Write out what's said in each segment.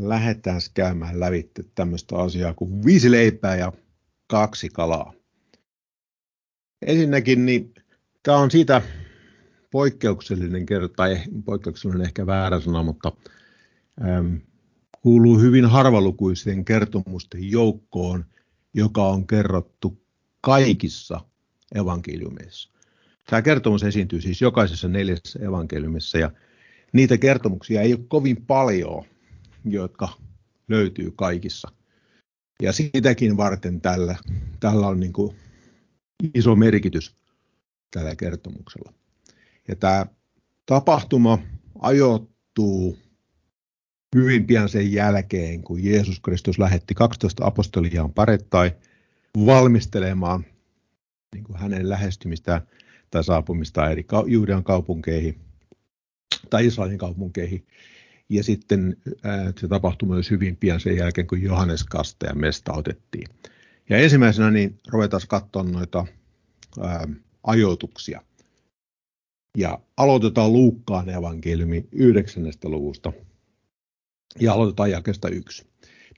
lähdetään käymään lävitte tämmöistä asiaa kuin viisi leipää ja kaksi kalaa. Ensinnäkin niin tämä on siitä poikkeuksellinen kerta, tai poikkeuksellinen ehkä väärä sana, mutta äm, kuuluu hyvin harvalukuiseen kertomusten joukkoon, joka on kerrottu kaikissa evankeliumeissa. Tämä kertomus esiintyy siis jokaisessa neljässä evankeliumissa ja niitä kertomuksia ei ole kovin paljon, jotka löytyy kaikissa. Ja sitäkin varten tällä, tällä on niin kuin iso merkitys tällä kertomuksella. Ja tämä tapahtuma ajoittuu hyvin pian sen jälkeen, kun Jeesus Kristus lähetti 12 apostoliaan parettai valmistelemaan niin kuin hänen lähestymistään tai saapumistaan eri Juudean kaupunkeihin tai Israelin kaupunkeihin. Ja sitten se tapahtui myös hyvin pian sen jälkeen, kun Johannes Kaste ja Mesta otettiin. Ja ensimmäisenä niin ruvetaan katsoa noita ää, ajoituksia. Ja aloitetaan Luukkaan evankeliumi 9. luvusta. Ja aloitetaan jakesta yksi.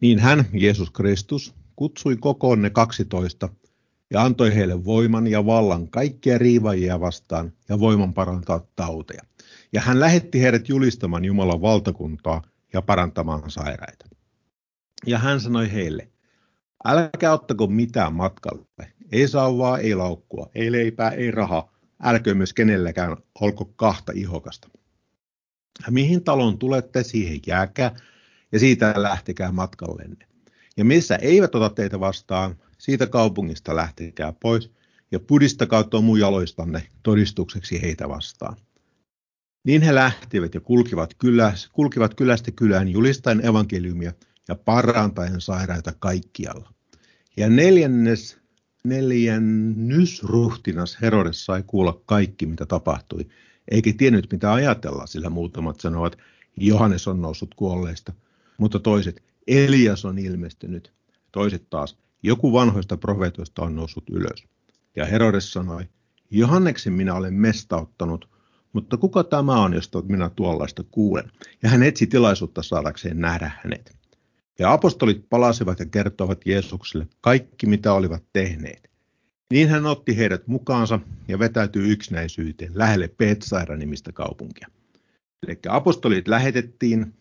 Niin hän, Jeesus Kristus, kutsui kokoon ne 12 ja antoi heille voiman ja vallan kaikkia riivajia vastaan ja voiman parantaa tauteja. Ja hän lähetti heidät julistamaan Jumalan valtakuntaa ja parantamaan sairaita. Ja hän sanoi heille, älkää ottako mitään matkalle, ei sauvaa, ei laukkua, ei leipää, ei rahaa, älkö myös kenelläkään olko kahta ihokasta. Mihin talon tulette, siihen jääkää, ja siitä lähtekää matkallenne. Ja missä eivät ota teitä vastaan, siitä kaupungista lähtekää pois, ja pudistakaa tomu jaloistanne todistukseksi heitä vastaan. Niin he lähtivät ja kulkivat, kyläs, kulkivat kylästä kylään julistaen evankeliumia ja parantaen sairaita kaikkialla. Ja neljännes, neljännysruhtinas Herodes sai kuulla kaikki, mitä tapahtui, eikä tiennyt mitä ajatella, sillä muutamat sanovat, Johannes on noussut kuolleista, mutta toiset, Elias on ilmestynyt, toiset taas, joku vanhoista profeetoista on noussut ylös. Ja Herodes sanoi, Johanneksen minä olen mestauttanut, mutta kuka tämä on, josta minä tuollaista kuulen? Ja hän etsi tilaisuutta saadakseen nähdä hänet. Ja apostolit palasivat ja kertoivat Jeesukselle kaikki, mitä olivat tehneet. Niin hän otti heidät mukaansa ja vetäytyi yksinäisyyteen lähelle Petsaira nimistä kaupunkia. Eli apostolit lähetettiin,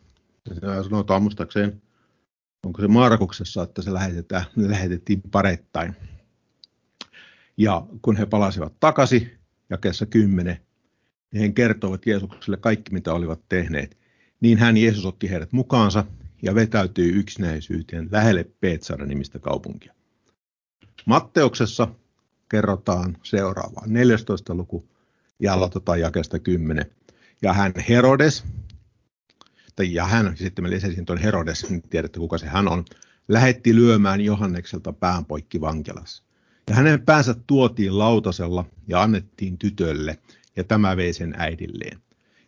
sanotaan muistaakseen, onko se Markuksessa, että se lähetetään, lähetettiin parettain. Ja kun he palasivat takaisin, jakeessa 10, niin he kertoivat Jeesukselle kaikki, mitä olivat tehneet. Niin hän Jeesus otti heidät mukaansa ja vetäytyi yksinäisyyteen lähelle Peetsara nimistä kaupunkia. Matteuksessa kerrotaan seuraavaa, 14. luku ja aloitetaan jakesta 10. Ja hän Herodes, tai ja hän, sitten mä lisäsin tuon Herodes, niin tiedätte kuka se hän on, lähetti lyömään Johannekselta pään poikki vankilassa. Ja hänen päänsä tuotiin lautasella ja annettiin tytölle, ja tämä vei sen äidilleen.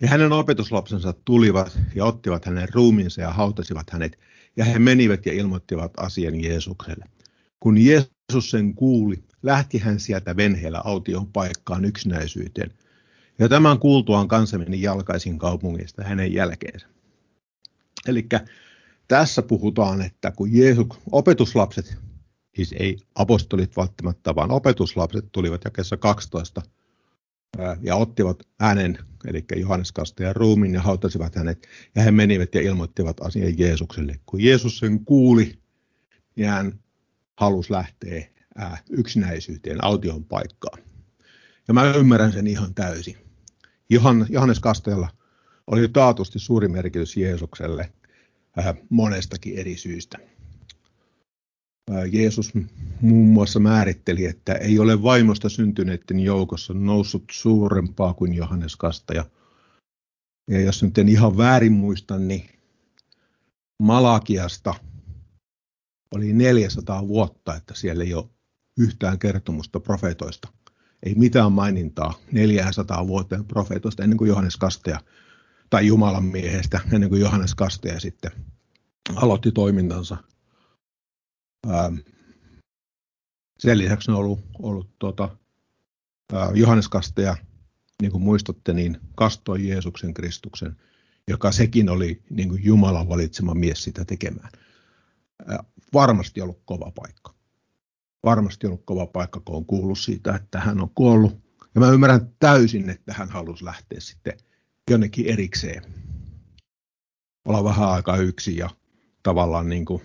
Ja hänen opetuslapsensa tulivat ja ottivat hänen ruumiinsa ja hautasivat hänet, ja he menivät ja ilmoittivat asian Jeesukselle. Kun Jeesus sen kuuli, lähti hän sieltä venheellä aution paikkaan yksinäisyyteen. Ja tämän kuultuaan kansa meni jalkaisin kaupungista hänen jälkeensä. Eli tässä puhutaan, että kun Jeesus, opetuslapset, siis ei apostolit välttämättä, vaan opetuslapset tulivat jakessa 12 ja ottivat hänen, eli Johannes Kastajan ruumiin ja hautasivat hänet, ja he menivät ja ilmoittivat asian Jeesukselle. Kun Jeesus sen kuuli, niin hän halusi lähteä yksinäisyyteen, aution paikkaan. Ja mä ymmärrän sen ihan täysin. Johannes Kastajalla oli taatusti suuri merkitys Jeesukselle monestakin eri syistä. Jeesus muun muassa määritteli, että ei ole vaimosta syntyneiden joukossa noussut suurempaa kuin Johannes Kastaja. Ja jos nyt en ihan väärin muista, niin Malakiasta oli 400 vuotta, että siellä ei ole yhtään kertomusta profeetoista. Ei mitään mainintaa 400 vuoteen profeetoista ennen kuin Johannes Kastaja tai Jumalan miehestä ennen kuin Johannes Kastaja sitten aloitti toimintansa Ähm, sen lisäksi on ollut, ollut tuota, Johannes Kasteja, niin kuin muistatte, niin kastoi Jeesuksen Kristuksen. joka sekin oli niin kuin Jumalan valitsema mies sitä tekemään. Varmasti ollut kova paikka. Varmasti ollut kova paikka, kun on kuullut siitä, että hän on kuollut. Ja mä ymmärrän täysin, että hän halusi lähteä sitten jonnekin erikseen. Olla vähän aikaa yksin ja tavallaan niin kuin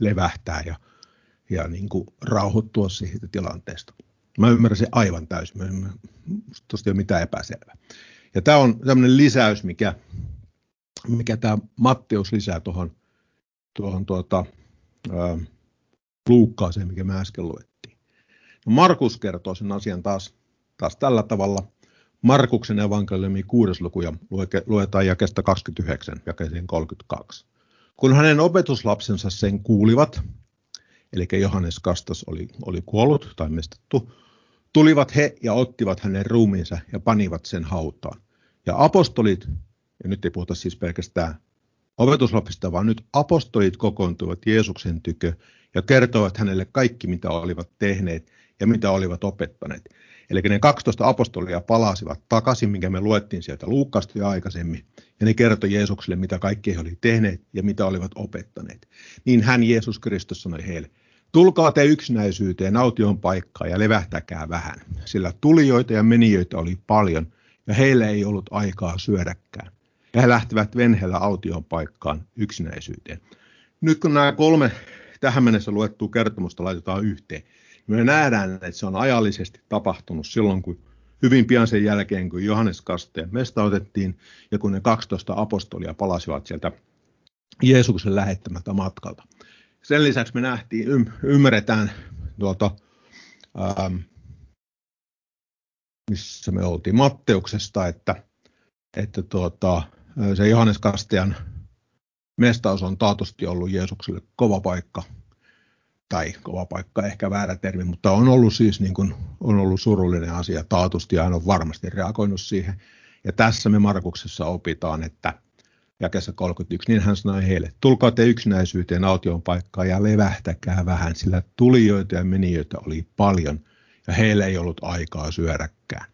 levähtää ja, ja niin kuin rauhoittua siitä tilanteesta. Mä ymmärrän se aivan täysin. Mä tuosta ei ole mitään epäselvää. Ja tämä on tämmöinen lisäys, mikä, mikä tämä Matteus lisää tuohon tuohon tuota, ää, Luukkaaseen, mikä me äsken luettiin. No Markus kertoo sen asian taas, taas tällä tavalla. Markuksen evankeliumi 6. luku ja luetaan jakesta 29, jakeeseen 32. Kun hänen opetuslapsensa sen kuulivat, eli Johannes Kastas oli, oli kuollut tai mestettu, tulivat he ja ottivat hänen ruumiinsa ja panivat sen hautaan. Ja apostolit, ja nyt ei puhuta siis pelkästään opetuslapsista, vaan nyt apostolit kokoontuivat Jeesuksen tykö ja kertoivat hänelle kaikki, mitä olivat tehneet ja mitä olivat opettaneet. Eli ne 12 apostolia palasivat takaisin, minkä me luettiin sieltä Luukkasta jo aikaisemmin, ja ne kertoi Jeesukselle, mitä kaikki he olivat tehneet ja mitä olivat opettaneet. Niin hän Jeesus Kristus sanoi heille, tulkaa te yksinäisyyteen aution paikkaan ja levähtäkää vähän, sillä tulijoita ja menijöitä oli paljon, ja heillä ei ollut aikaa syödäkään. Ja he lähtivät venheellä aution paikkaan yksinäisyyteen. Nyt kun nämä kolme tähän mennessä luettua kertomusta laitetaan yhteen, me nähdään, että se on ajallisesti tapahtunut silloin, kun hyvin pian sen jälkeen, kun Johannes Kasteen mesta otettiin ja kun ne 12 apostolia palasivat sieltä Jeesuksen lähettämältä matkalta. Sen lisäksi me nähtiin, ymmärretään tuolta, ähm, missä me oltiin, Matteuksesta, että, että tuota, se Johannes Kastean mestaus on taatusti ollut Jeesukselle kova paikka tai kova paikka, ehkä väärä termi, mutta on ollut siis niin kuin, on ollut surullinen asia taatusti ja hän on varmasti reagoinut siihen. Ja tässä me Markuksessa opitaan, että jakessa 31, niin hän sanoi heille, tulkaa te yksinäisyyteen aution paikkaan ja levähtäkää vähän, sillä tulijoita ja menijöitä oli paljon ja heillä ei ollut aikaa syödäkään.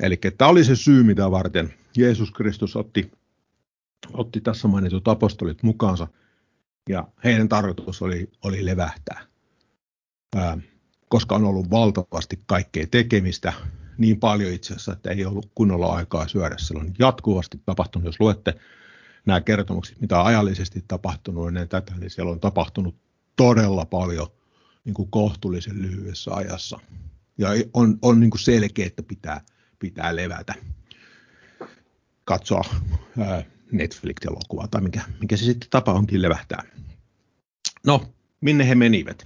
Eli tämä oli se syy, mitä varten Jeesus Kristus otti, otti tässä mainitut apostolit mukaansa – ja heidän tarkoitus oli, oli levähtää, ää, koska on ollut valtavasti kaikkea tekemistä, niin paljon itse asiassa, että ei ollut kunnolla aikaa syödä. Siellä on jatkuvasti tapahtunut, jos luette nämä kertomukset, mitä on ajallisesti tapahtunut ennen tätä, niin siellä on tapahtunut todella paljon niin kuin kohtuullisen lyhyessä ajassa. Ja on, on niin kuin selkeä, että pitää, pitää levätä, katsoa ää, Netflix-elokuvaa tai mikä, mikä se sitten tapa onkin levähtää. No, minne he menivät?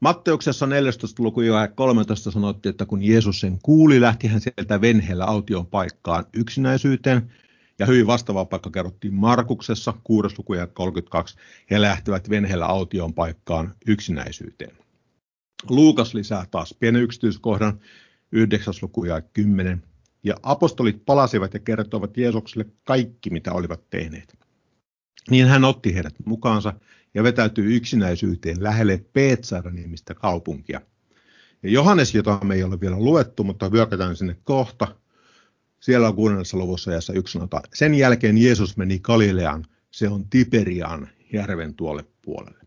Matteuksessa 14. luku ja 13 sanottiin, että kun Jeesus sen kuuli, lähti hän sieltä venheellä aution paikkaan yksinäisyyteen. Ja hyvin vastaava paikka kerrottiin Markuksessa, 6. luku ja 32. He lähtivät venheellä aution paikkaan yksinäisyyteen. Luukas lisää taas pienen yksityiskohdan, 9. luku ja 10. Ja apostolit palasivat ja kertoivat Jeesukselle kaikki, mitä olivat tehneet. Niin hän otti heidät mukaansa ja vetäytyi yksinäisyyteen lähelle Peetsara-nimistä kaupunkia. Ja Johannes, jota me ei ole vielä luettu, mutta vyökätään sinne kohta, siellä on kuudennessa luvussa jossa yksi sanotaan, sen jälkeen Jeesus meni Galileaan, se on Tiberian järven tuolle puolelle.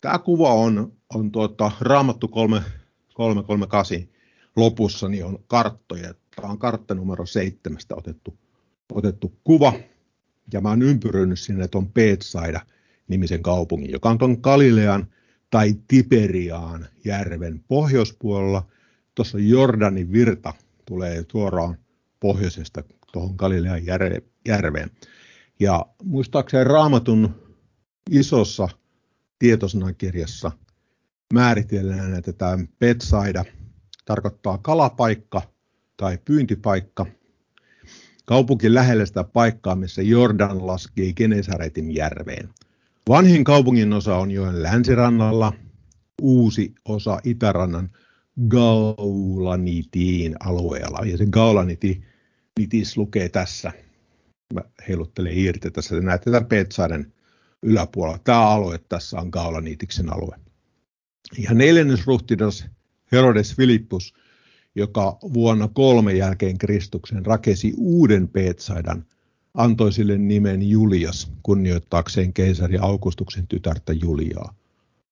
Tämä kuva on, on tuota, Raamattu 338 lopussa, niin on karttoja. Tämä on kartta numero seitsemästä otettu, otettu kuva. Ja mä oon ympyröinyt sinne on Peetsaida nimisen kaupungin, joka on tuon Galilean tai Tiberiaan järven pohjoispuolella. Tuossa Jordanin virta tulee suoraan pohjoisesta tuohon Galilean järveen. Ja muistaakseni Raamatun isossa tietosanakirjassa määritellään, että tämä Petsaida tarkoittaa kalapaikka tai pyyntipaikka. Kaupunki lähellä sitä paikkaa, missä Jordan laskee Genesaretin järveen. Vanhin kaupungin osa on joen länsirannalla, uusi osa itärannan Gaulanitiin alueella. Ja se Gaulanitis lukee tässä. Mä heiluttelen irti tässä. Näette tämän Petsaiden yläpuolella. Tämä alue tässä on Gaulanitiksen alue. Ja neljännesruhtinas Herodes Filippus, joka vuonna kolme jälkeen Kristuksen rakesi uuden Petsaidan antoi sille nimen Julias kunnioittaakseen keisari Augustuksen tytärtä Juliaa.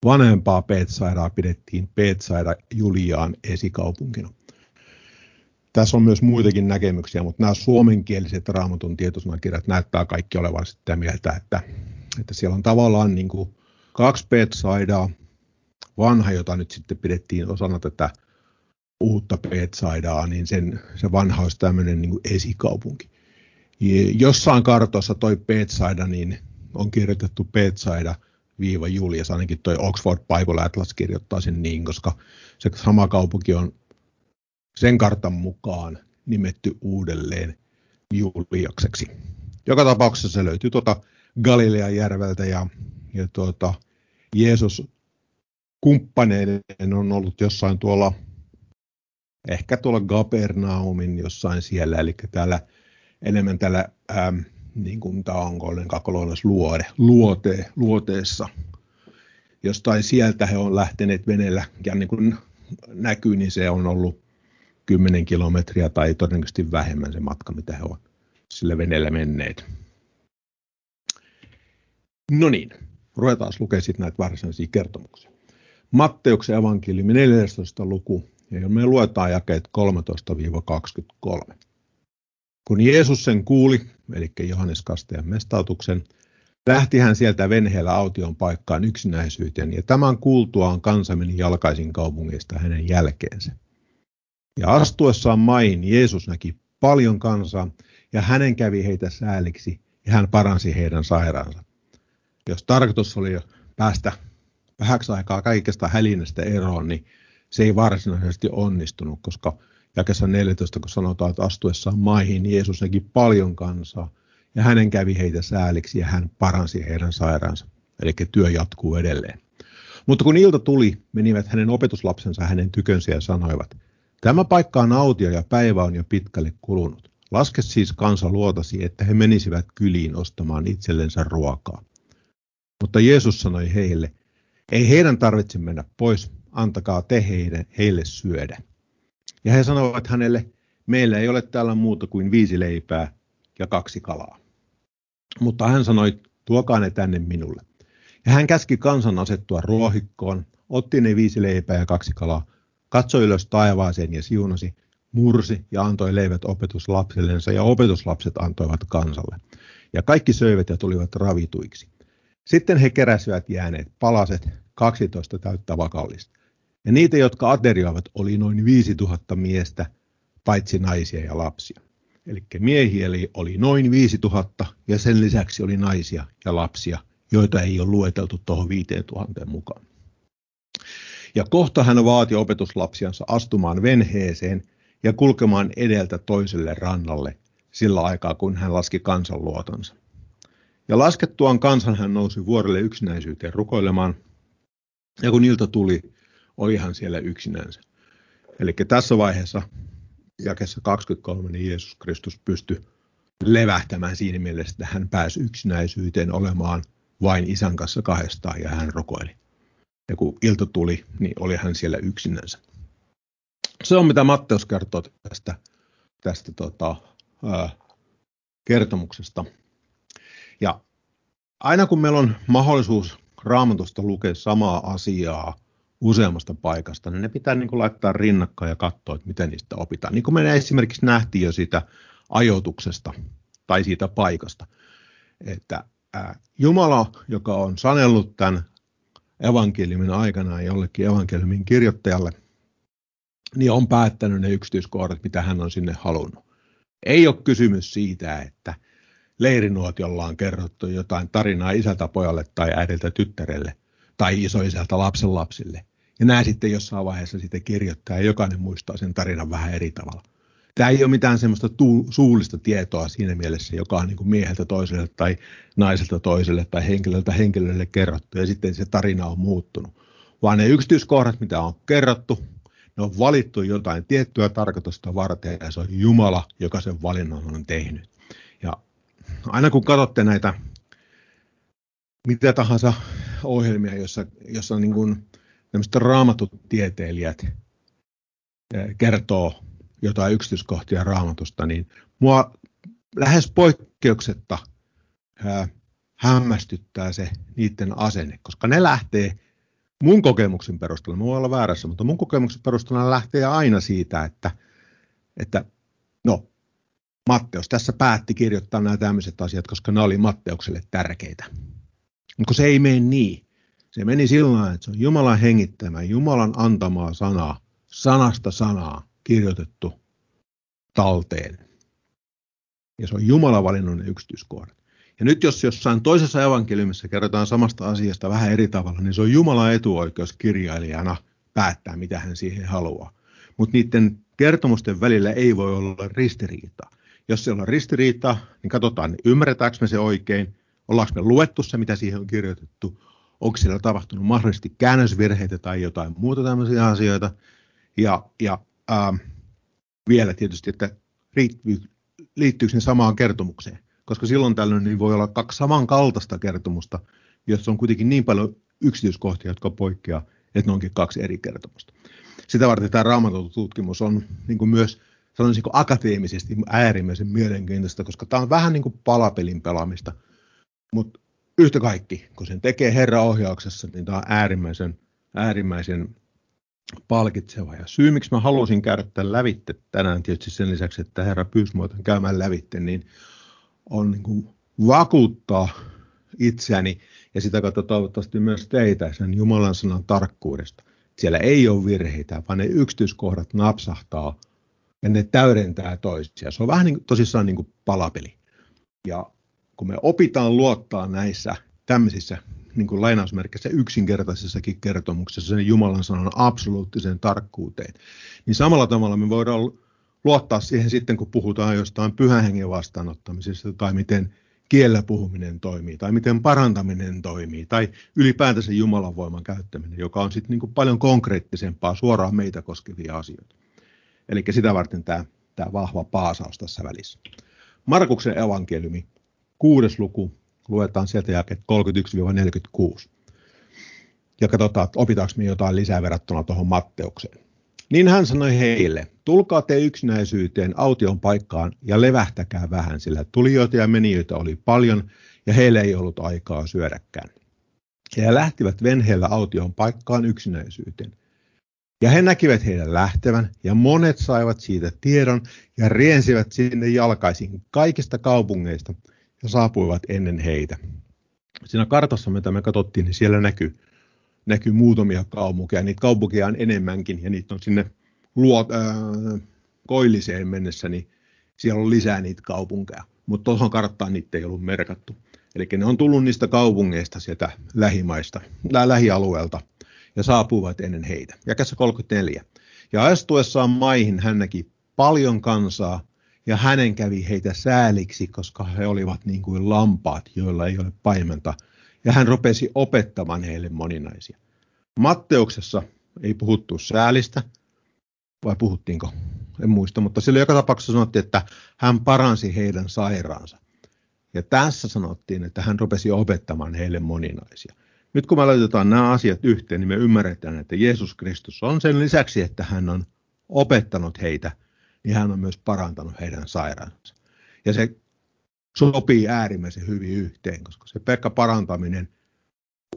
Vanhempaa Peetsairaa pidettiin Peetsaira Juliaan esikaupunkina. Tässä on myös muitakin näkemyksiä, mutta nämä suomenkieliset raamatun tietosanakirjat näyttää kaikki olevan sitä mieltä, että, että siellä on tavallaan niin kuin kaksi Peetsaidaa, vanha, jota nyt sitten pidettiin osana tätä uutta Peetsaidaa, niin sen, se vanha olisi tämmöinen niin esikaupunki. Jossain kartoissa toi Peetsaida, niin on kirjoitettu Peetsaida viiva Julius, ainakin toi Oxford Bible Atlas kirjoittaa sen niin, koska se sama kaupunki on sen kartan mukaan nimetty uudelleen Juliakseksi. Joka tapauksessa se löytyy tuota Galilean järveltä ja, ja tuota, Jeesus kumppaneiden on ollut jossain tuolla, ehkä tuolla Gapernaumin jossain siellä, eli täällä enemmän täällä, ähm, niin kuin tämä on luode, luote, luoteessa. Jostain sieltä he on lähteneet venellä, ja niin kuin näkyy, niin se on ollut 10 kilometriä tai todennäköisesti vähemmän se matka, mitä he on sillä veneellä menneet. No niin, ruvetaan lukemaan sitten näitä varsinaisia kertomuksia. Matteuksen evankeliumi 14. luku, ja me luetaan jakeet 13-23. Kun Jeesus sen kuuli, eli Johannes Kastajan mestautuksen, lähti hän sieltä venheellä aution paikkaan yksinäisyyteen, ja tämän kuultuaan kansa meni jalkaisin kaupungista hänen jälkeensä. Ja astuessaan maihin Jeesus näki paljon kansaa, ja hänen kävi heitä sääliksi, ja hän paransi heidän sairaansa. Jos tarkoitus oli päästä vähäksi aikaa kaikesta hälinästä eroon, niin se ei varsinaisesti onnistunut, koska jakessa 14, kun sanotaan, että astuessaan maihin Jeesus näki paljon kansaa, ja hänen kävi heitä sääliksi, ja hän paransi heidän sairaansa. Eli työ jatkuu edelleen. Mutta kun ilta tuli, menivät hänen opetuslapsensa hänen tykönsä ja sanoivat, Tämä paikka on autio ja päivä on jo pitkälle kulunut. Laske siis kansa luotasi, että he menisivät kyliin ostamaan itsellensä ruokaa. Mutta Jeesus sanoi heille, ei heidän tarvitse mennä pois, antakaa te heille, heille syödä. Ja he sanoivat hänelle, meillä ei ole täällä muuta kuin viisi leipää ja kaksi kalaa. Mutta hän sanoi, tuokaa ne tänne minulle. Ja hän käski kansan asettua ruohikkoon, otti ne viisi leipää ja kaksi kalaa, katsoi ylös taivaaseen ja siunasi, mursi ja antoi leivät opetuslapsillensa ja opetuslapset antoivat kansalle. Ja kaikki söivät ja tulivat ravituiksi. Sitten he keräsivät jääneet palaset, 12 täyttä vakallista. Ja niitä, jotka aterioivat, oli noin 5000 miestä, paitsi naisia ja lapsia. Eli miehiä oli noin 5000 ja sen lisäksi oli naisia ja lapsia, joita ei ole lueteltu tuohon 5000 mukaan. Ja kohta hän vaati opetuslapsiansa astumaan venheeseen ja kulkemaan edeltä toiselle rannalle sillä aikaa, kun hän laski kansan luotonsa. Ja laskettuaan kansan hän nousi vuorelle yksinäisyyteen rukoilemaan, ja kun ilta tuli, oli hän siellä yksinänsä. Eli tässä vaiheessa, jakessa 23, niin Jeesus Kristus pystyi levähtämään siinä mielessä, että hän pääsi yksinäisyyteen olemaan vain isän kanssa kahdestaan ja hän rukoili. Ja kun ilta tuli, niin oli hän siellä yksinänsä. Se on mitä Matteus kertoo tästä, tästä tota, ää, kertomuksesta. Ja aina kun meillä on mahdollisuus raamatusta lukea samaa asiaa useammasta paikasta, niin ne pitää niin kuin laittaa rinnakkain ja katsoa, että miten niistä opitaan. Niin kuin me esimerkiksi nähtiin jo siitä ajoituksesta tai siitä paikasta, että Jumala, joka on sanellut tämän evankeliumin aikanaan jollekin evankeliumin kirjoittajalle, niin on päättänyt ne yksityiskohdat, mitä hän on sinne halunnut. Ei ole kysymys siitä, että leirinuotiolla on kerrottu jotain tarinaa isältä pojalle tai äidiltä tyttärelle tai isoisältä lapsen lapsille. Ja nämä sitten jossain vaiheessa sitten kirjoittaa ja jokainen muistaa sen tarinan vähän eri tavalla. Tämä ei ole mitään semmoista suullista tietoa siinä mielessä, joka on niin kuin mieheltä toiselle tai naiselta toiselle tai henkilöltä henkilölle kerrottu ja sitten se tarina on muuttunut. Vaan ne yksityiskohdat, mitä on kerrottu, ne on valittu jotain tiettyä tarkoitusta varten ja se on Jumala, joka sen valinnan on tehnyt. Ja aina kun katsotte näitä mitä tahansa ohjelmia, jossa, jossa niin kuin raamatut tieteilijät eh, kertoo jotain yksityiskohtia raamatusta, niin mua lähes poikkeuksetta ää, hämmästyttää se niiden asenne, koska ne lähtee mun kokemuksen perusteella, mä voin olla väärässä, mutta mun kokemuksen perusteella lähtee aina siitä, että, että no, Matteus tässä päätti kirjoittaa nämä tämmöiset asiat, koska ne oli Matteukselle tärkeitä. Mutta se ei mene niin. Se meni sillä että se on Jumalan hengittämä, Jumalan antamaa sanaa, sanasta sanaa kirjoitettu talteen. Ja se on Jumala valinnut ne yksityiskohdat. Ja nyt jos jossain toisessa evankeliumissa kerrotaan samasta asiasta vähän eri tavalla, niin se on Jumalan etuoikeus kirjailijana päättää, mitä hän siihen haluaa. Mutta niiden kertomusten välillä ei voi olla ristiriitaa. Jos siellä on ristiriita, niin katsotaan, niin ymmärretäänkö me se oikein, ollaanko me luettu se, mitä siihen on kirjoitettu, onko siellä tapahtunut mahdollisesti käännösvirheitä tai jotain muuta tämmöisiä asioita. Ja, ja ähm, vielä tietysti, että liittyy, liittyykö ne samaan kertomukseen koska silloin tällöin niin voi olla kaksi samankaltaista kertomusta, jossa on kuitenkin niin paljon yksityiskohtia, jotka poikkeaa, että ne onkin kaksi eri kertomusta. Sitä varten tämä raamatun tutkimus on niin kuin myös sanoisinko akateemisesti äärimmäisen mielenkiintoista, koska tämä on vähän niin kuin palapelin pelaamista, mutta yhtä kaikki, kun sen tekee Herra ohjauksessa, niin tämä on äärimmäisen, äärimmäisen palkitseva. Ja syy, miksi mä halusin käydä tämän lävitte tänään, tietysti sen lisäksi, että Herra pyysi käymään lävitte, niin on niin kuin vakuuttaa itseäni ja sitä kautta toivottavasti myös teitä sen Jumalan sanan tarkkuudesta. Siellä ei ole virheitä, vaan ne yksityiskohdat napsahtaa ja ne täydentää toisia. Se on vähän niin, tosissaan niin kuin palapeli. Ja kun me opitaan luottaa näissä tämmöisissä niin kuin lainausmerkissä yksinkertaisessakin kertomuksessa sen Jumalan sanan absoluuttiseen tarkkuuteen, niin samalla tavalla me voidaan luottaa siihen sitten, kun puhutaan jostain pyhän hengen vastaanottamisesta tai miten kiellä puhuminen toimii tai miten parantaminen toimii tai ylipäätänsä Jumalan voiman käyttäminen, joka on sitten niin paljon konkreettisempaa suoraan meitä koskevia asioita. Eli sitä varten tämä, tämä vahva paasaus tässä välissä. Markuksen evankeliumi, kuudes luku, luetaan sieltä jälkeen 31-46. Ja katsotaan, että opitaanko me jotain lisää verrattuna tuohon Matteukseen. Niin hän sanoi heille, tulkaa te yksinäisyyteen aution paikkaan ja levähtäkää vähän, sillä tulijoita ja menijöitä oli paljon ja heillä ei ollut aikaa syödäkään. Ja he lähtivät venheellä aution paikkaan yksinäisyyteen. Ja he näkivät heidän lähtevän, ja monet saivat siitä tiedon ja riensivät sinne jalkaisin kaikista kaupungeista ja saapuivat ennen heitä. Siinä kartassa, mitä me katsottiin, niin siellä näkyy näkyy muutamia kaupunkeja. Niitä kaupunkeja on enemmänkin ja niitä on sinne luot, äh, koilliseen mennessä, niin siellä on lisää niitä kaupunkeja. Mutta tuohon karttaan niitä ei ollut merkattu. Eli ne on tullut niistä kaupungeista sieltä lähimaista, lä- lähialueelta ja saapuvat ennen heitä. Jakessa 34. Ja astuessaan maihin hän näki paljon kansaa ja hänen kävi heitä sääliksi, koska he olivat niin kuin lampaat, joilla ei ole paimenta – ja hän rupesi opettamaan heille moninaisia. Matteuksessa ei puhuttu säälistä, vai puhuttiinko? En muista, mutta sillä joka tapauksessa sanottiin, että hän paransi heidän sairaansa. Ja tässä sanottiin, että hän rupesi opettamaan heille moninaisia. Nyt kun me laitetaan nämä asiat yhteen, niin me ymmärretään, että Jeesus Kristus on sen lisäksi, että hän on opettanut heitä, niin hän on myös parantanut heidän sairaansa. Ja se sopii äärimmäisen hyvin yhteen, koska se pelkkä parantaminen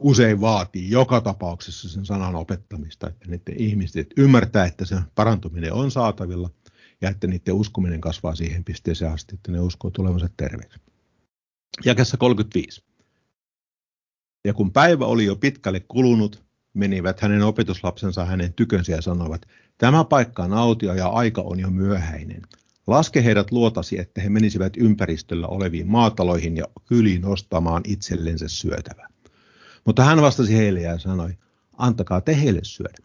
usein vaatii joka tapauksessa sen sanan opettamista, että niiden ihmiset ymmärtää, että se parantuminen on saatavilla ja että niiden uskominen kasvaa siihen pisteeseen asti, että ne uskoo tulevansa terveeksi. Jakessa 35. Ja kun päivä oli jo pitkälle kulunut, menivät hänen opetuslapsensa hänen tykönsä ja sanoivat, tämä paikka on autio ja aika on jo myöhäinen. Laske heidät luotasi, että he menisivät ympäristöllä oleviin maataloihin ja kyliin ostamaan itsellensä syötävää. Mutta hän vastasi heille ja sanoi, antakaa te heille syödä.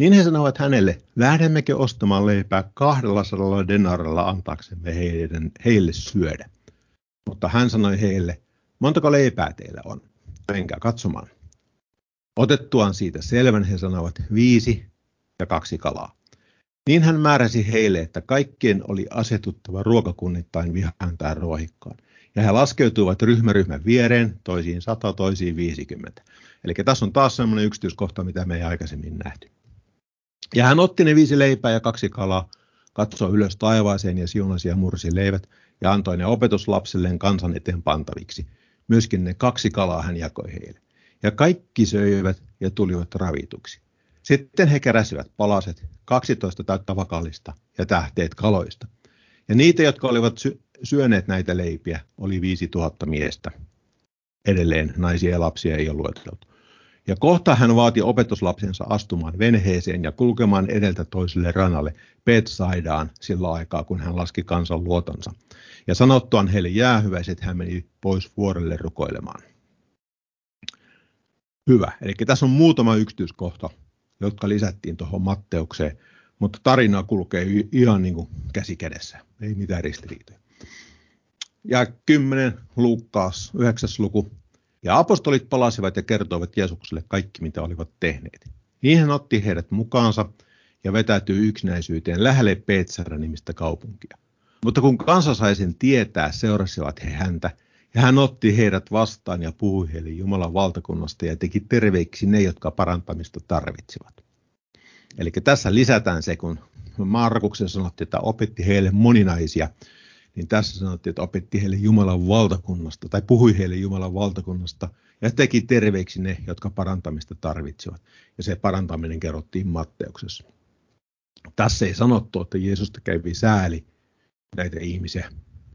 Niin he sanoivat hänelle, lähdemmekö ostamaan leipää kahdella sadalla denarilla antaaksemme heidän, heille syödä. Mutta hän sanoi heille, montako leipää teillä on? Menkää katsomaan. Otettuaan siitä selvän he sanoivat viisi ja kaksi kalaa. Niin hän määräsi heille, että kaikkien oli asetuttava ruokakunnittain vihantään ruohikkaan. Ja he laskeutuivat ryhmäryhmän viereen, toisiin sata, toisiin 50. Eli tässä on taas sellainen yksityiskohta, mitä me ei aikaisemmin nähty. Ja hän otti ne viisi leipää ja kaksi kalaa, katsoi ylös taivaaseen ja siunasi ja mursi leivät ja antoi ne opetuslapsilleen kansan eteen pantaviksi. Myöskin ne kaksi kalaa hän jakoi heille. Ja kaikki söivät ja tulivat ravituksi. Sitten he keräsivät palaset, 12 täyttä vakallista ja tähteet kaloista. Ja niitä, jotka olivat sy- syöneet näitä leipiä, oli 5000 miestä. Edelleen naisia ja lapsia ei ole lueteltu. Ja kohta hän vaati opetuslapsensa astumaan venheeseen ja kulkemaan edeltä toiselle rannalle Betsaidaan sillä aikaa, kun hän laski kansan luotansa. Ja sanottuaan heille jäähyväiset, hän meni pois vuorelle rukoilemaan. Hyvä. Eli tässä on muutama yksityiskohta, jotka lisättiin tuohon Matteukseen, mutta tarina kulkee ihan niin kuin käsi kädessä. Ei mitään ristiriitoja. Ja 10 Luukkaas, 9. luku. Ja apostolit palasivat ja kertoivat Jeesukselle kaikki, mitä olivat tehneet. Hän otti heidät mukaansa ja vetäytyi yksinäisyyteen lähelle Petsärä nimistä kaupunkia. Mutta kun kansa sai sen tietää, seurasivat he häntä, ja hän otti heidät vastaan ja puhui heille Jumalan valtakunnasta ja teki terveiksi ne, jotka parantamista tarvitsivat. Eli tässä lisätään se, kun Markuksen sanottiin, että opetti heille moninaisia, niin tässä sanottiin, että opetti heille Jumalan valtakunnasta tai puhui heille Jumalan valtakunnasta ja teki terveiksi ne, jotka parantamista tarvitsivat. Ja se parantaminen kerrottiin Matteuksessa. Tässä ei sanottu, että Jeesusta kävi sääli näitä ihmisiä,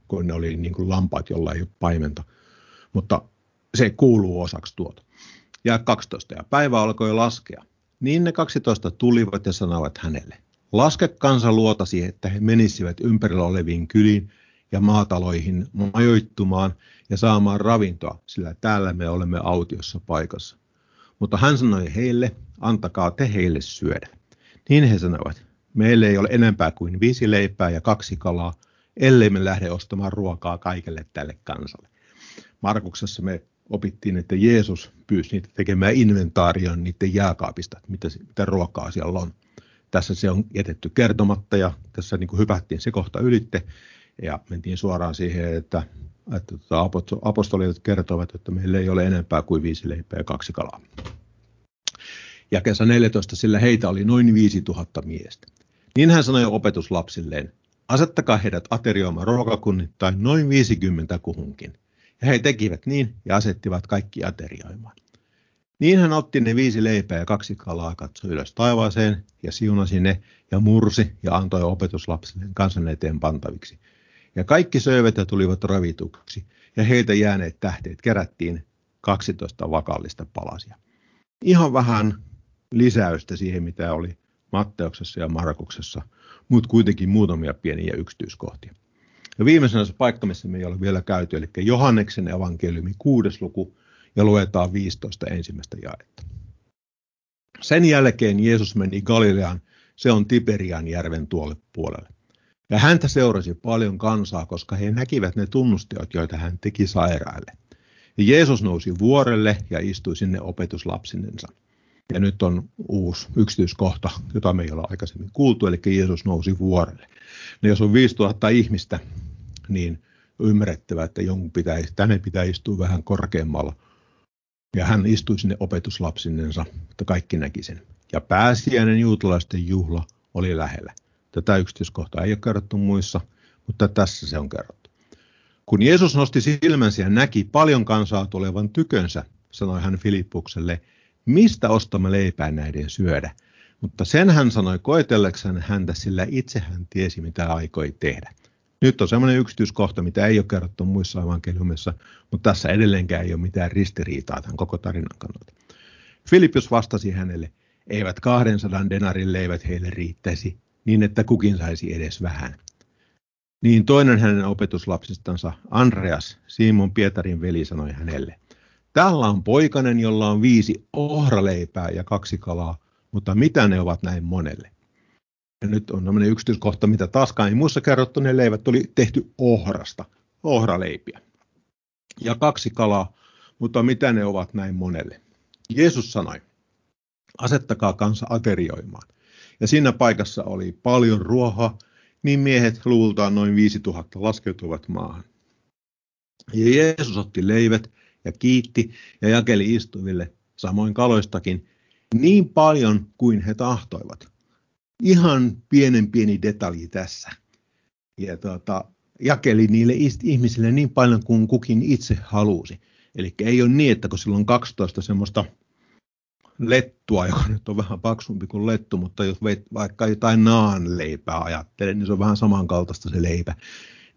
kun ne oli niin kuin lampaat, jolla ei ole paimenta. Mutta se kuuluu osaksi tuota. Ja 12. Ja päivä alkoi laskea. Niin ne 12 tulivat ja sanoivat hänelle, laske kansa luotasi, että he menisivät ympärillä oleviin kyliin ja maataloihin majoittumaan ja saamaan ravintoa, sillä täällä me olemme autiossa paikassa. Mutta hän sanoi heille, antakaa te heille syödä. Niin he sanoivat, meille ei ole enempää kuin viisi leipää ja kaksi kalaa, ellei me lähde ostamaan ruokaa kaikelle tälle kansalle. Markuksessa me opittiin, että Jeesus pyysi niitä tekemään inventaarion niiden jääkaapista, että mitä, mitä ruokaa siellä on. Tässä se on jätetty kertomatta ja tässä niin kuin hypättiin se kohta ylitte ja mentiin suoraan siihen, että, että tota, apostolit kertovat, että meillä ei ole enempää kuin viisi leipää ja kaksi kalaa. Ja kesä 14 sillä heitä oli noin 5000 miestä. Niin hän sanoi opetuslapsilleen, asettakaa heidät aterioimaan ruokakunnittain noin 50 kuhunkin. Ja he tekivät niin ja asettivat kaikki aterioimaan. Niin hän otti ne viisi leipää ja kaksi kalaa, katsoi ylös taivaaseen ja siunasi ne ja mursi ja antoi opetuslapsille kansan eteen pantaviksi. Ja kaikki söivät ja tulivat ravituksi, ja heiltä jääneet tähteet kerättiin 12 vakallista palasia. Ihan vähän lisäystä siihen, mitä oli Matteuksessa ja Markuksessa, mutta kuitenkin muutamia pieniä yksityiskohtia. Ja viimeisenä se paikka, missä me ei ole vielä käyty, eli Johanneksen evankeliumi kuudes luku, ja luetaan 15 ensimmäistä jaetta. Sen jälkeen Jeesus meni Galileaan, se on Tiberian järven tuolle puolelle. Ja häntä seurasi paljon kansaa, koska he näkivät ne tunnusteot, joita hän teki sairaille. Ja Jeesus nousi vuorelle ja istui sinne opetuslapsinensa. Ja nyt on uusi yksityiskohta, jota me ei ole aikaisemmin kuultu, eli Jeesus nousi vuorelle. No jos on 5000 ihmistä, niin ymmärrettävä, että jonkun pitää, tänne pitää istua vähän korkeammalla. Ja hän istui sinne opetuslapsinensa, että kaikki näki sen. Ja pääsiäinen juutalaisten juhla oli lähellä. Tätä yksityiskohtaa ei ole kerrottu muissa, mutta tässä se on kerrottu. Kun Jeesus nosti silmänsä ja näki paljon kansaa tulevan tykönsä, sanoi hän Filippukselle, mistä ostamme leipää näiden syödä? Mutta sen hän sanoi koetellekseen häntä, sillä itse hän tiesi, mitä aikoi tehdä. Nyt on semmoinen yksityiskohta, mitä ei ole kerrottu muissa evankeliumissa, mutta tässä edelleenkään ei ole mitään ristiriitaa tämän koko tarinan kannalta. Filippus vastasi hänelle, eivät 200 denarin leivät heille riittäisi, niin että kukin saisi edes vähän. Niin toinen hänen opetuslapsistansa, Andreas, Simon Pietarin veli, sanoi hänelle, Tällä on poikanen, jolla on viisi ohraleipää ja kaksi kalaa, mutta mitä ne ovat näin monelle? Ja nyt on tämmöinen yksityiskohta, mitä taaskaan ei muissa kerrottu, ne leivät oli tehty ohrasta, ohraleipiä. Ja kaksi kalaa, mutta mitä ne ovat näin monelle? Jeesus sanoi, asettakaa kansa aterioimaan. Ja siinä paikassa oli paljon ruohaa, niin miehet luultaan noin 5000 laskeutuvat maahan. Ja Jeesus otti leivät ja kiitti ja jakeli istuville, samoin kaloistakin, niin paljon kuin he tahtoivat. Ihan pienen pieni detalji tässä. Ja tuota, jakeli niille ihmisille niin paljon kuin kukin itse halusi. Eli ei ole niin, että kun silloin 12 semmoista lettua, joka nyt on vähän paksumpi kuin lettu, mutta jos vaikka jotain naanleipää ajattelee, niin se on vähän samankaltaista se leipä.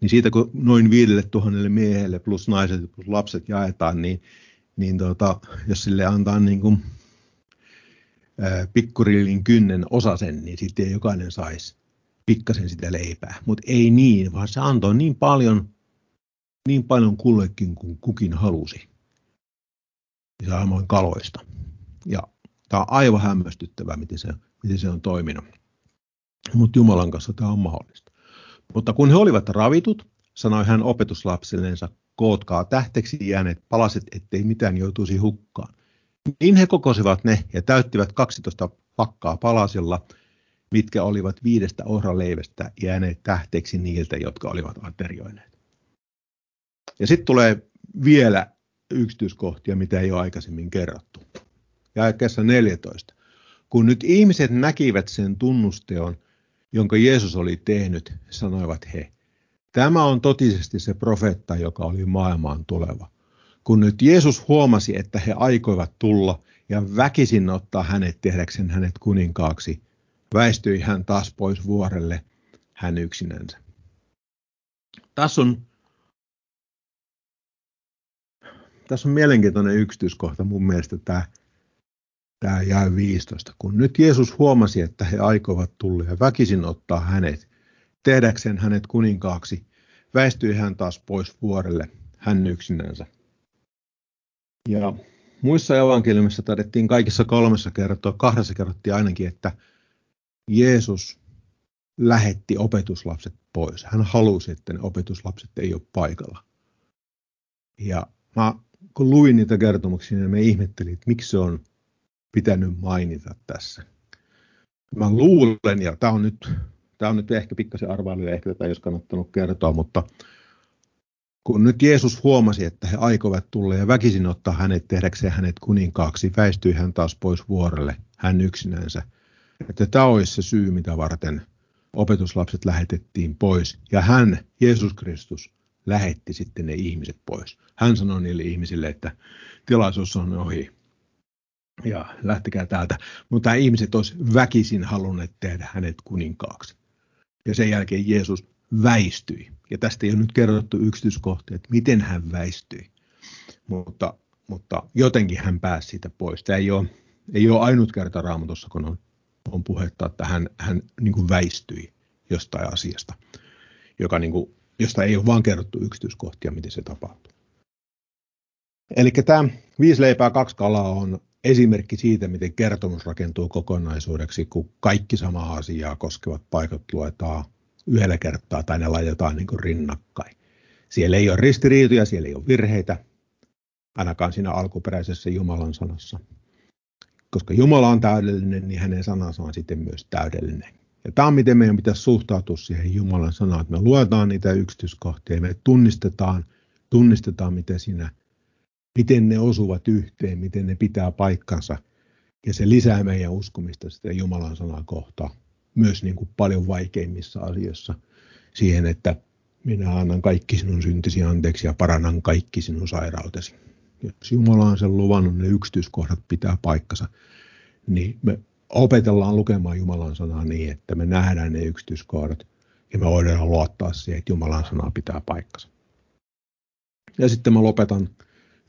Niin siitä kun noin viidelle tuhannelle miehelle plus naiset plus lapset jaetaan, niin, niin tota, jos sille antaa niin kuin, pikkurillin kynnen osasen, niin sitten jokainen saisi pikkasen sitä leipää. Mutta ei niin, vaan se antoi niin paljon, niin paljon kullekin kuin kukin halusi. Ja samoin kaloista. Ja tämä on aivan hämmästyttävää, miten se, miten se on toiminut. Mutta Jumalan kanssa tämä on mahdollista. Mutta kun he olivat ravitut, sanoi hän opetuslapsillensa, kootkaa tähteksi jääneet palaset, ettei mitään joutuisi hukkaan. Niin he kokosivat ne ja täyttivät 12 pakkaa palasilla, mitkä olivat viidestä ohraleivästä jääneet tähteeksi niiltä, jotka olivat aterioineet. Ja sitten tulee vielä yksityiskohtia, mitä ei ole aikaisemmin kerrottu. Ja kesä 14. Kun nyt ihmiset näkivät sen tunnusteon, jonka Jeesus oli tehnyt, sanoivat he, tämä on totisesti se profeetta, joka oli maailmaan tuleva. Kun nyt Jeesus huomasi, että he aikoivat tulla ja väkisin ottaa hänet tehdäkseen hänet kuninkaaksi, väistyi hän taas pois vuorelle, hän yksinänsä. Tässä on, tässä on mielenkiintoinen yksityiskohta mun mielestä tämä, tämä jäi 15. Kun nyt Jeesus huomasi, että he aikovat tulla ja väkisin ottaa hänet, tehdäkseen hänet kuninkaaksi, väistyi hän taas pois vuorelle, hän yksinänsä. Ja muissa evankeliumissa taidettiin kaikissa kolmessa kertoa, kahdessa kerrottiin ainakin, että Jeesus lähetti opetuslapset pois. Hän halusi, että ne opetuslapset ei ole paikalla. Ja mä, kun luin niitä kertomuksia, niin me ihmettelin, että miksi se on pitänyt mainita tässä. Mä luulen, ja tämä on nyt, tämä on nyt ehkä pikkasen arvailu, ja ehkä tätä ei olisi kannattanut kertoa, mutta kun nyt Jeesus huomasi, että he aikovat tulla ja väkisin ottaa hänet tehdäkseen hänet kuninkaaksi, väistyi hän taas pois vuorelle, hän yksinänsä. Että tämä olisi se syy, mitä varten opetuslapset lähetettiin pois. Ja hän, Jeesus Kristus, lähetti sitten ne ihmiset pois. Hän sanoi niille ihmisille, että tilaisuus on ohi ja lähtekää täältä. Mutta ihmiset olisi väkisin halunneet tehdä hänet kuninkaaksi. Ja sen jälkeen Jeesus väistyi. Ja tästä ei ole nyt kerrottu yksityiskohtia, että miten hän väistyi. Mutta, mutta jotenkin hän pääsi siitä pois. Tämä ei ole, ei ole ainut kerta raamatussa, kun on, on puhetta, että hän, hän niin väistyi jostain asiasta, joka niin kuin, josta ei ole vaan kerrottu yksityiskohtia, miten se tapahtuu. Eli tämä viisi leipää, kaksi kalaa on esimerkki siitä, miten kertomus rakentuu kokonaisuudeksi, kun kaikki samaa asiaa koskevat paikat luetaan yhdellä kertaa tai ne laitetaan niin rinnakkain. Siellä ei ole ristiriitoja, siellä ei ole virheitä, ainakaan siinä alkuperäisessä Jumalan sanassa. Koska Jumala on täydellinen, niin hänen sanansa on sitten myös täydellinen. Ja tämä on miten meidän pitäisi suhtautua siihen Jumalan sanaan, että me luetaan niitä yksityiskohtia, me tunnistetaan, tunnistetaan miten, siinä, miten ne osuvat yhteen, miten ne pitää paikkansa. Ja se lisää meidän uskomista sitä Jumalan sanaa kohtaan myös niin kuin paljon vaikeimmissa asioissa siihen, että minä annan kaikki sinun syntisi anteeksi ja parannan kaikki sinun sairautesi. Jos Jumala on sen luvannut, ne yksityiskohdat pitää paikkansa, niin me opetellaan lukemaan Jumalan sanaa niin, että me nähdään ne yksityiskohdat ja me voidaan luottaa siihen, että Jumalan sanaa pitää paikkansa. Ja sitten mä lopetan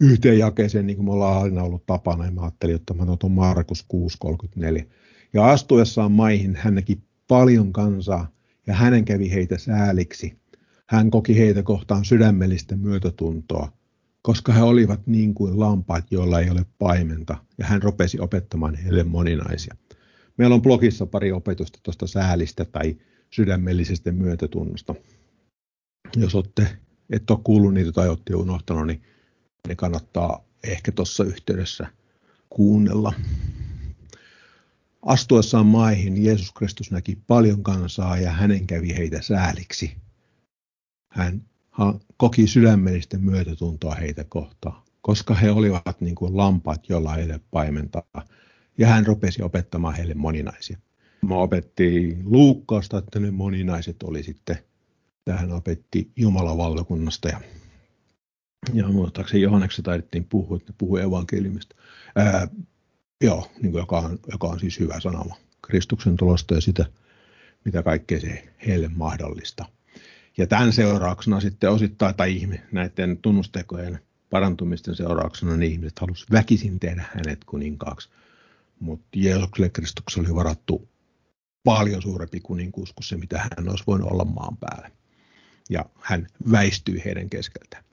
yhteen jakeeseen, niin kuin me ollaan aina ollut tapana, ja mä ajattelin, että mä otan Markus 6.34. Ja astuessaan maihin hän näki paljon kansaa, ja hänen kävi heitä sääliksi. Hän koki heitä kohtaan sydämellistä myötätuntoa, koska he olivat niin kuin lampaat, joilla ei ole paimenta, ja hän rupesi opettamaan heille moninaisia. Meillä on blogissa pari opetusta tuosta säälistä tai sydämellisestä myötätunnosta. Jos olette, et ole kuullut niitä tai olette unohtanut, niin ne kannattaa ehkä tuossa yhteydessä kuunnella. Astuessaan maihin Jeesus Kristus näki paljon kansaa ja hänen kävi heitä sääliksi. Hän koki sydämellistä myötätuntoa heitä kohtaan, koska he olivat niin kuin lampaat, joilla ei ole paimentaa. Ja hän rupesi opettamaan heille moninaisia. Mä opettiin Luukkausta, että ne moninaiset oli sitten että hän opetti Jumalan valtakunnasta ja, ja muistaakseni Johanneksi taidettiin puhua, että puhui evankeliumista. Ää, joo, niin kuin joka, on, joka on siis hyvä sanoma Kristuksen tulosta ja sitä, mitä kaikkea se heille mahdollista. Ja tämän seurauksena sitten osittain, tai ihme, näiden tunnustekojen parantumisten seurauksena niin ihmiset halusivat väkisin tehdä hänet kuninkaaksi. Mutta Jeesukselle Kristukselle oli varattu paljon suurempi kuninkuus kuin se, mitä hän olisi voinut olla maan päällä. Ja hän väistyi heidän keskeltään.